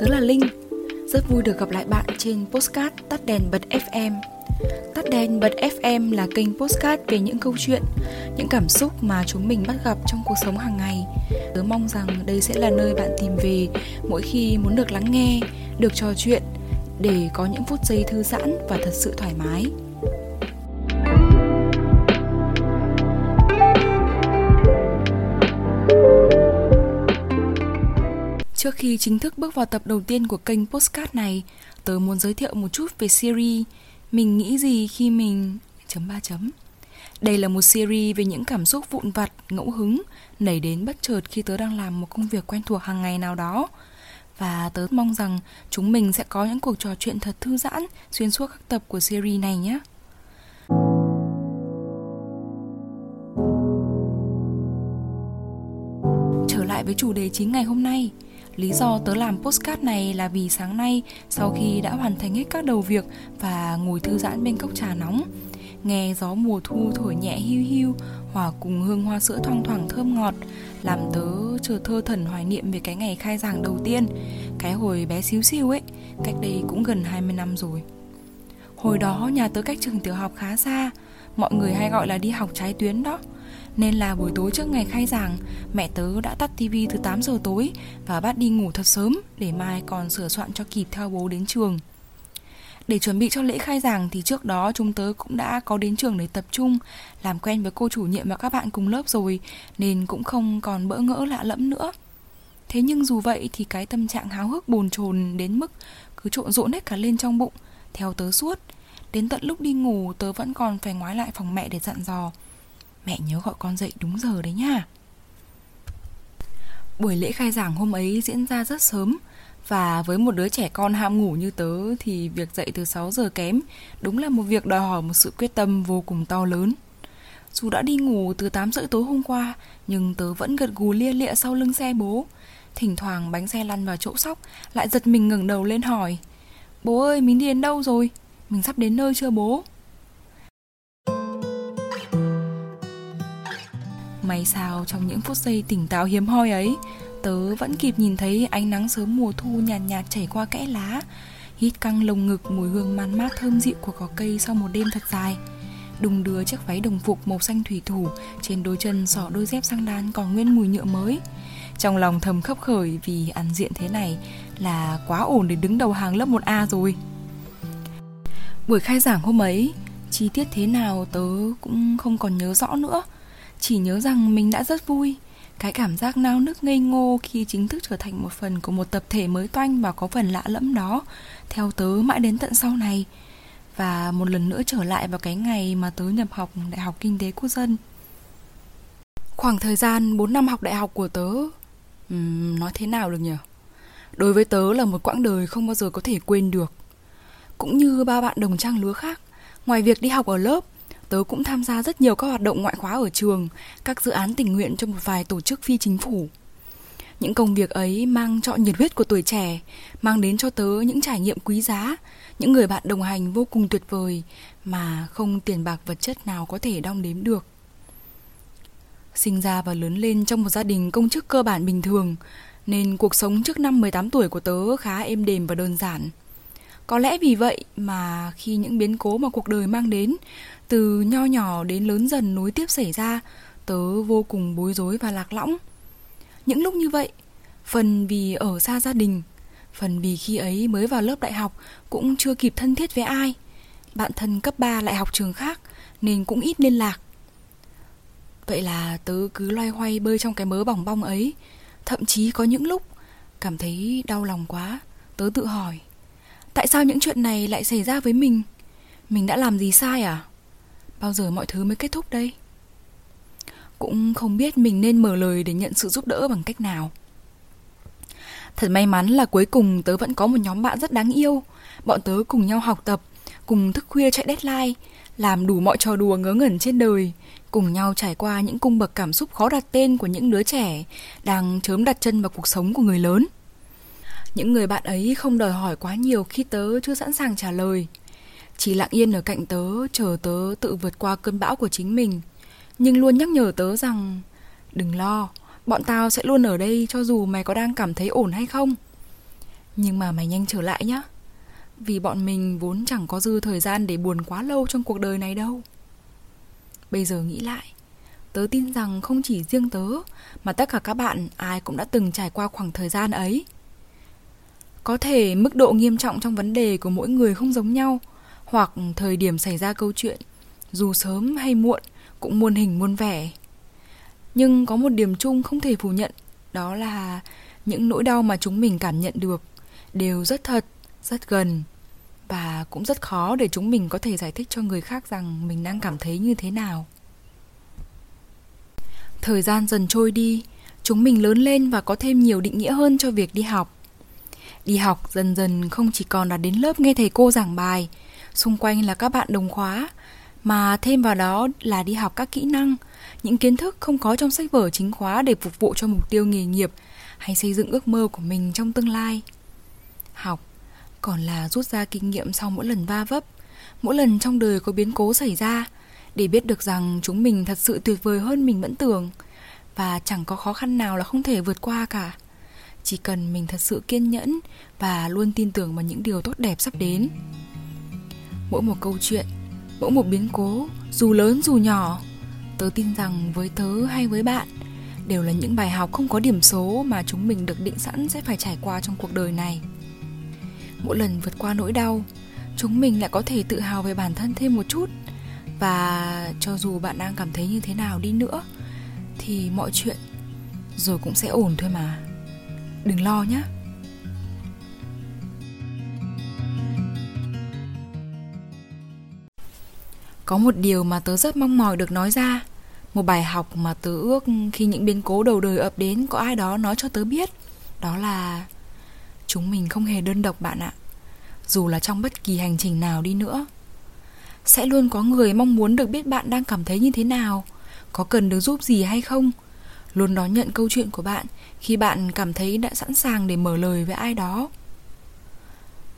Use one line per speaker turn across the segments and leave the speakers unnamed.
Tớ là Linh. Rất vui được gặp lại bạn trên postcard Tắt đèn bật FM Tắt đèn bật FM là kênh postcard về những câu chuyện Những cảm xúc mà chúng mình bắt gặp trong cuộc sống hàng ngày. Tớ mong rằng đây sẽ là nơi bạn tìm về Mỗi khi muốn được lắng nghe, được trò chuyện Để có những phút giây thư giãn và thật sự thoải mái. Trước khi chính thức bước vào tập đầu tiên của kênh Postcard này, tớ muốn giới thiệu một chút về series Mình nghĩ gì khi mình... chấm ba chấm Đây là một series về những cảm xúc vụn vặt, ngẫu hứng, nảy đến bất chợt khi tớ đang làm một công việc quen thuộc hàng ngày nào đó. Và tớ mong rằng chúng mình sẽ có những cuộc trò chuyện thật thư giãn xuyên suốt các tập của series này nhé. Trở lại với chủ đề chính ngày hôm nay, Lý do tớ làm postcard này là vì sáng nay sau khi đã hoàn thành hết các đầu việc và ngồi thư giãn bên cốc trà nóng, nghe gió mùa thu thổi nhẹ hiu hiu hòa cùng hương hoa sữa thoang thoảng thơm ngọt làm tớ chờ thơ thần hoài niệm về cái ngày khai giảng đầu tiên, cái hồi bé xíu xiu ấy, cách đây cũng gần 20 năm rồi. Hồi đó nhà tớ cách trường tiểu học khá xa, mọi người hay gọi là đi học trái tuyến đó. Nên là buổi tối trước ngày khai giảng, mẹ tớ đã tắt tivi từ 8 giờ tối và bắt đi ngủ thật sớm để mai còn sửa soạn cho kịp theo bố đến trường. Để chuẩn bị cho lễ khai giảng thì trước đó chúng tớ cũng đã có đến trường để tập trung, làm quen với cô chủ nhiệm và các bạn cùng lớp rồi nên cũng không còn bỡ ngỡ lạ lẫm nữa. Thế nhưng dù vậy thì cái tâm trạng háo hức bồn chồn đến mức cứ trộn rộn hết cả lên trong bụng, theo tớ suốt. Đến tận lúc đi ngủ tớ vẫn còn phải ngoái lại phòng mẹ để dặn dò Mẹ nhớ gọi con dậy đúng giờ đấy nha. Buổi lễ khai giảng hôm ấy diễn ra rất sớm Và với một đứa trẻ con ham ngủ như tớ Thì việc dậy từ 6 giờ kém Đúng là một việc đòi hỏi một sự quyết tâm vô cùng to lớn. Dù đã đi ngủ từ 8 rưỡi tối hôm qua, Nhưng tớ vẫn gật gù lia lịa sau lưng xe bố. Thỉnh thoảng bánh xe lăn vào chỗ sóc, Lại giật mình ngẩng đầu lên hỏi, Bố ơi, mình đi đến đâu rồi? Mình sắp đến nơi chưa bố? May sao trong những phút giây tỉnh táo hiếm hoi ấy? Tớ vẫn kịp nhìn thấy ánh nắng sớm mùa thu nhàn nhạt, nhạt chảy qua kẽ lá Hít căng lồng ngực mùi hương man mát thơm dịu của cỏ cây sau một đêm thật dài. Đùng đưa chiếc váy đồng phục màu xanh thủy thủ Trên đôi chân sỏ đôi dép sang đan còn nguyên mùi nhựa mới. Trong lòng thầm khấp khởi vì ăn diện thế này là quá ổn để đứng đầu hàng lớp 1A rồi. Buổi khai giảng hôm ấy Chi tiết thế nào tớ cũng không còn nhớ rõ nữa chỉ nhớ rằng mình đã rất vui. Cái cảm giác nao nức ngây ngô khi chính thức trở thành một phần của một tập thể mới toanh và có phần lạ lẫm đó Theo tớ mãi đến tận sau này. Và một lần nữa trở lại vào cái ngày mà tớ nhập học Đại học Kinh tế Quốc dân. Khoảng thời gian 4 năm học đại học của tớ uhm, Nói thế nào được nhỉ? Đối với tớ là một quãng đời không bao giờ có thể quên được. Cũng như ba bạn đồng trang lứa khác Ngoài việc đi học ở lớp tớ cũng tham gia rất nhiều các hoạt động ngoại khóa ở trường, các dự án tình nguyện cho một vài tổ chức phi chính phủ. Những công việc ấy mang trọn nhiệt huyết của tuổi trẻ, mang đến cho tớ những trải nghiệm quý giá, những người bạn đồng hành vô cùng tuyệt vời mà không tiền bạc vật chất nào có thể đong đếm được. Sinh ra và lớn lên trong một gia đình công chức cơ bản bình thường, nên cuộc sống trước năm 18 tuổi của tớ khá êm đềm và đơn giản. Có lẽ vì vậy mà khi những biến cố mà cuộc đời mang đến, từ nho nhỏ đến lớn dần nối tiếp xảy ra, tớ vô cùng bối rối và lạc lõng. Những lúc như vậy, phần vì ở xa gia đình, phần vì khi ấy mới vào lớp đại học cũng chưa kịp thân thiết với ai. Bạn thân cấp 3 lại học trường khác nên cũng ít liên lạc. Vậy là tớ cứ loay hoay bơi trong cái mớ bỏng bong ấy, thậm chí có những lúc cảm thấy đau lòng quá, tớ tự hỏi Tại sao những chuyện này lại xảy ra với mình? Mình đã làm gì sai à? Bao giờ mọi thứ mới kết thúc đây? Cũng không biết mình nên mở lời để nhận sự giúp đỡ bằng cách nào. Thật may mắn là cuối cùng tớ vẫn có một nhóm bạn rất đáng yêu. Bọn tớ cùng nhau học tập, cùng thức khuya chạy deadline, làm đủ mọi trò đùa ngớ ngẩn trên đời, cùng nhau trải qua những cung bậc cảm xúc khó đặt tên của những đứa trẻ đang chớm đặt chân vào cuộc sống của người lớn. Những người bạn ấy không đòi hỏi quá nhiều khi tớ chưa sẵn sàng trả lời. Chỉ lặng yên ở cạnh tớ, chờ tớ tự vượt qua cơn bão của chính mình. Nhưng luôn nhắc nhở tớ rằng Đừng lo, bọn tao sẽ luôn ở đây cho dù mày có đang cảm thấy ổn hay không. Nhưng mà mày nhanh trở lại nhá Vì bọn mình vốn chẳng có dư thời gian để buồn quá lâu trong cuộc đời này đâu Bây giờ nghĩ lại Tớ tin rằng không chỉ riêng tớ Mà tất cả các bạn ai cũng đã từng trải qua khoảng thời gian ấy có thể mức độ nghiêm trọng trong vấn đề của mỗi người không giống nhau Hoặc thời điểm xảy ra câu chuyện Dù sớm hay muộn cũng muôn hình muôn vẻ Nhưng có một điểm chung không thể phủ nhận Đó là những nỗi đau mà chúng mình cảm nhận được Đều rất thật, rất gần Và cũng rất khó để chúng mình có thể giải thích cho người khác rằng mình đang cảm thấy như thế nào Thời gian dần trôi đi, chúng mình lớn lên và có thêm nhiều định nghĩa hơn cho việc đi học. Đi học dần dần không chỉ còn là đến lớp nghe thầy cô giảng bài, xung quanh là các bạn đồng khóa, mà thêm vào đó là đi học các kỹ năng, những kiến thức không có trong sách vở chính khóa để phục vụ cho mục tiêu nghề nghiệp hay xây dựng ước mơ của mình trong tương lai. Học còn là rút ra kinh nghiệm sau mỗi lần va vấp, mỗi lần trong đời có biến cố xảy ra – để biết được rằng chúng mình thật sự tuyệt vời hơn mình vẫn tưởng và chẳng có khó khăn nào là không thể vượt qua cả chỉ cần mình thật sự kiên nhẫn và luôn tin tưởng vào những điều tốt đẹp sắp đến. Mỗi một câu chuyện, mỗi một biến cố, dù lớn dù nhỏ, tớ tin rằng với tớ hay với bạn, đều là những bài học không có điểm số mà chúng mình được định sẵn sẽ phải trải qua trong cuộc đời này. Mỗi lần vượt qua nỗi đau, chúng mình lại có thể tự hào về bản thân thêm một chút. Và cho dù bạn đang cảm thấy như thế nào đi nữa, thì mọi chuyện rồi cũng sẽ ổn thôi mà đừng lo nhé. Có một điều mà tớ rất mong mỏi được nói ra. Một bài học mà tớ ước khi những biến cố đầu đời ập đến có ai đó nói cho tớ biết. Đó là chúng mình không hề đơn độc bạn ạ. Dù là trong bất kỳ hành trình nào đi nữa, sẽ luôn có người mong muốn được biết bạn đang cảm thấy như thế nào, có cần được giúp gì hay không luôn đón nhận câu chuyện của bạn khi bạn cảm thấy đã sẵn sàng để mở lời với ai đó.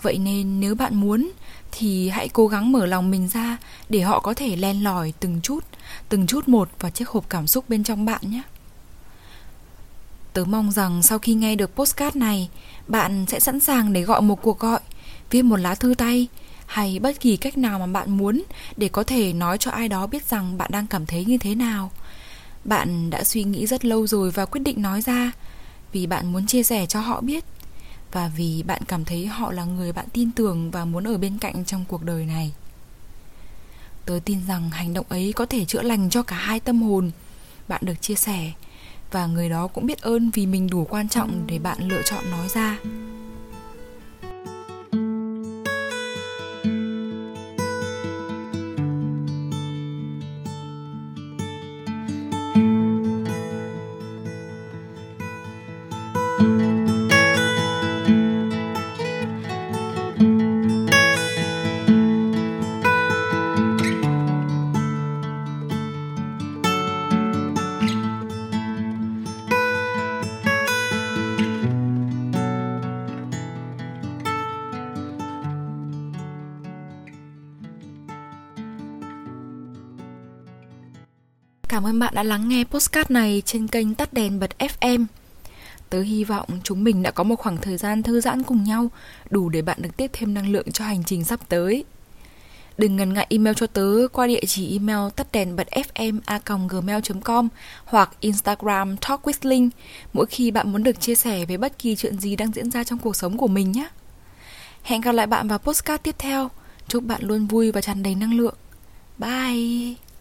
Vậy nên nếu bạn muốn thì hãy cố gắng mở lòng mình ra để họ có thể len lỏi từng chút từng chút một vào chiếc hộp cảm xúc bên trong bạn nhé. Tớ mong rằng sau khi nghe được postcard này, bạn sẽ sẵn sàng để gọi một cuộc gọi, viết một lá thư tay hay bất kỳ cách nào mà bạn muốn để có thể nói cho ai đó biết rằng bạn đang cảm thấy như thế nào bạn đã suy nghĩ rất lâu rồi và quyết định nói ra, vì bạn muốn chia sẻ cho họ biết, và vì bạn cảm thấy họ là người bạn tin tưởng và muốn ở bên cạnh trong cuộc đời này. Tớ tin rằng hành động ấy có thể chữa lành cho cả hai tâm hồn. Bạn được chia sẻ, và người đó cũng biết ơn vì mình đủ quan trọng để bạn lựa chọn nói ra. Cảm ơn bạn đã lắng nghe postcard này trên kênh Tắt đèn bật FM. Tớ hy vọng chúng mình đã có một khoảng thời gian thư giãn cùng nhau, đủ để bạn được tiếp thêm năng lượng cho hành trình sắp tới. Đừng ngần ngại email cho tớ qua địa chỉ email tắt đèn bật fm a gmail.com hoặc Instagram Talk with Link mỗi khi bạn muốn được chia sẻ về bất kỳ chuyện gì đang diễn ra trong cuộc sống của mình nhé. Hẹn gặp lại bạn vào postcard tiếp theo. Chúc bạn luôn vui và tràn đầy năng lượng. Bye!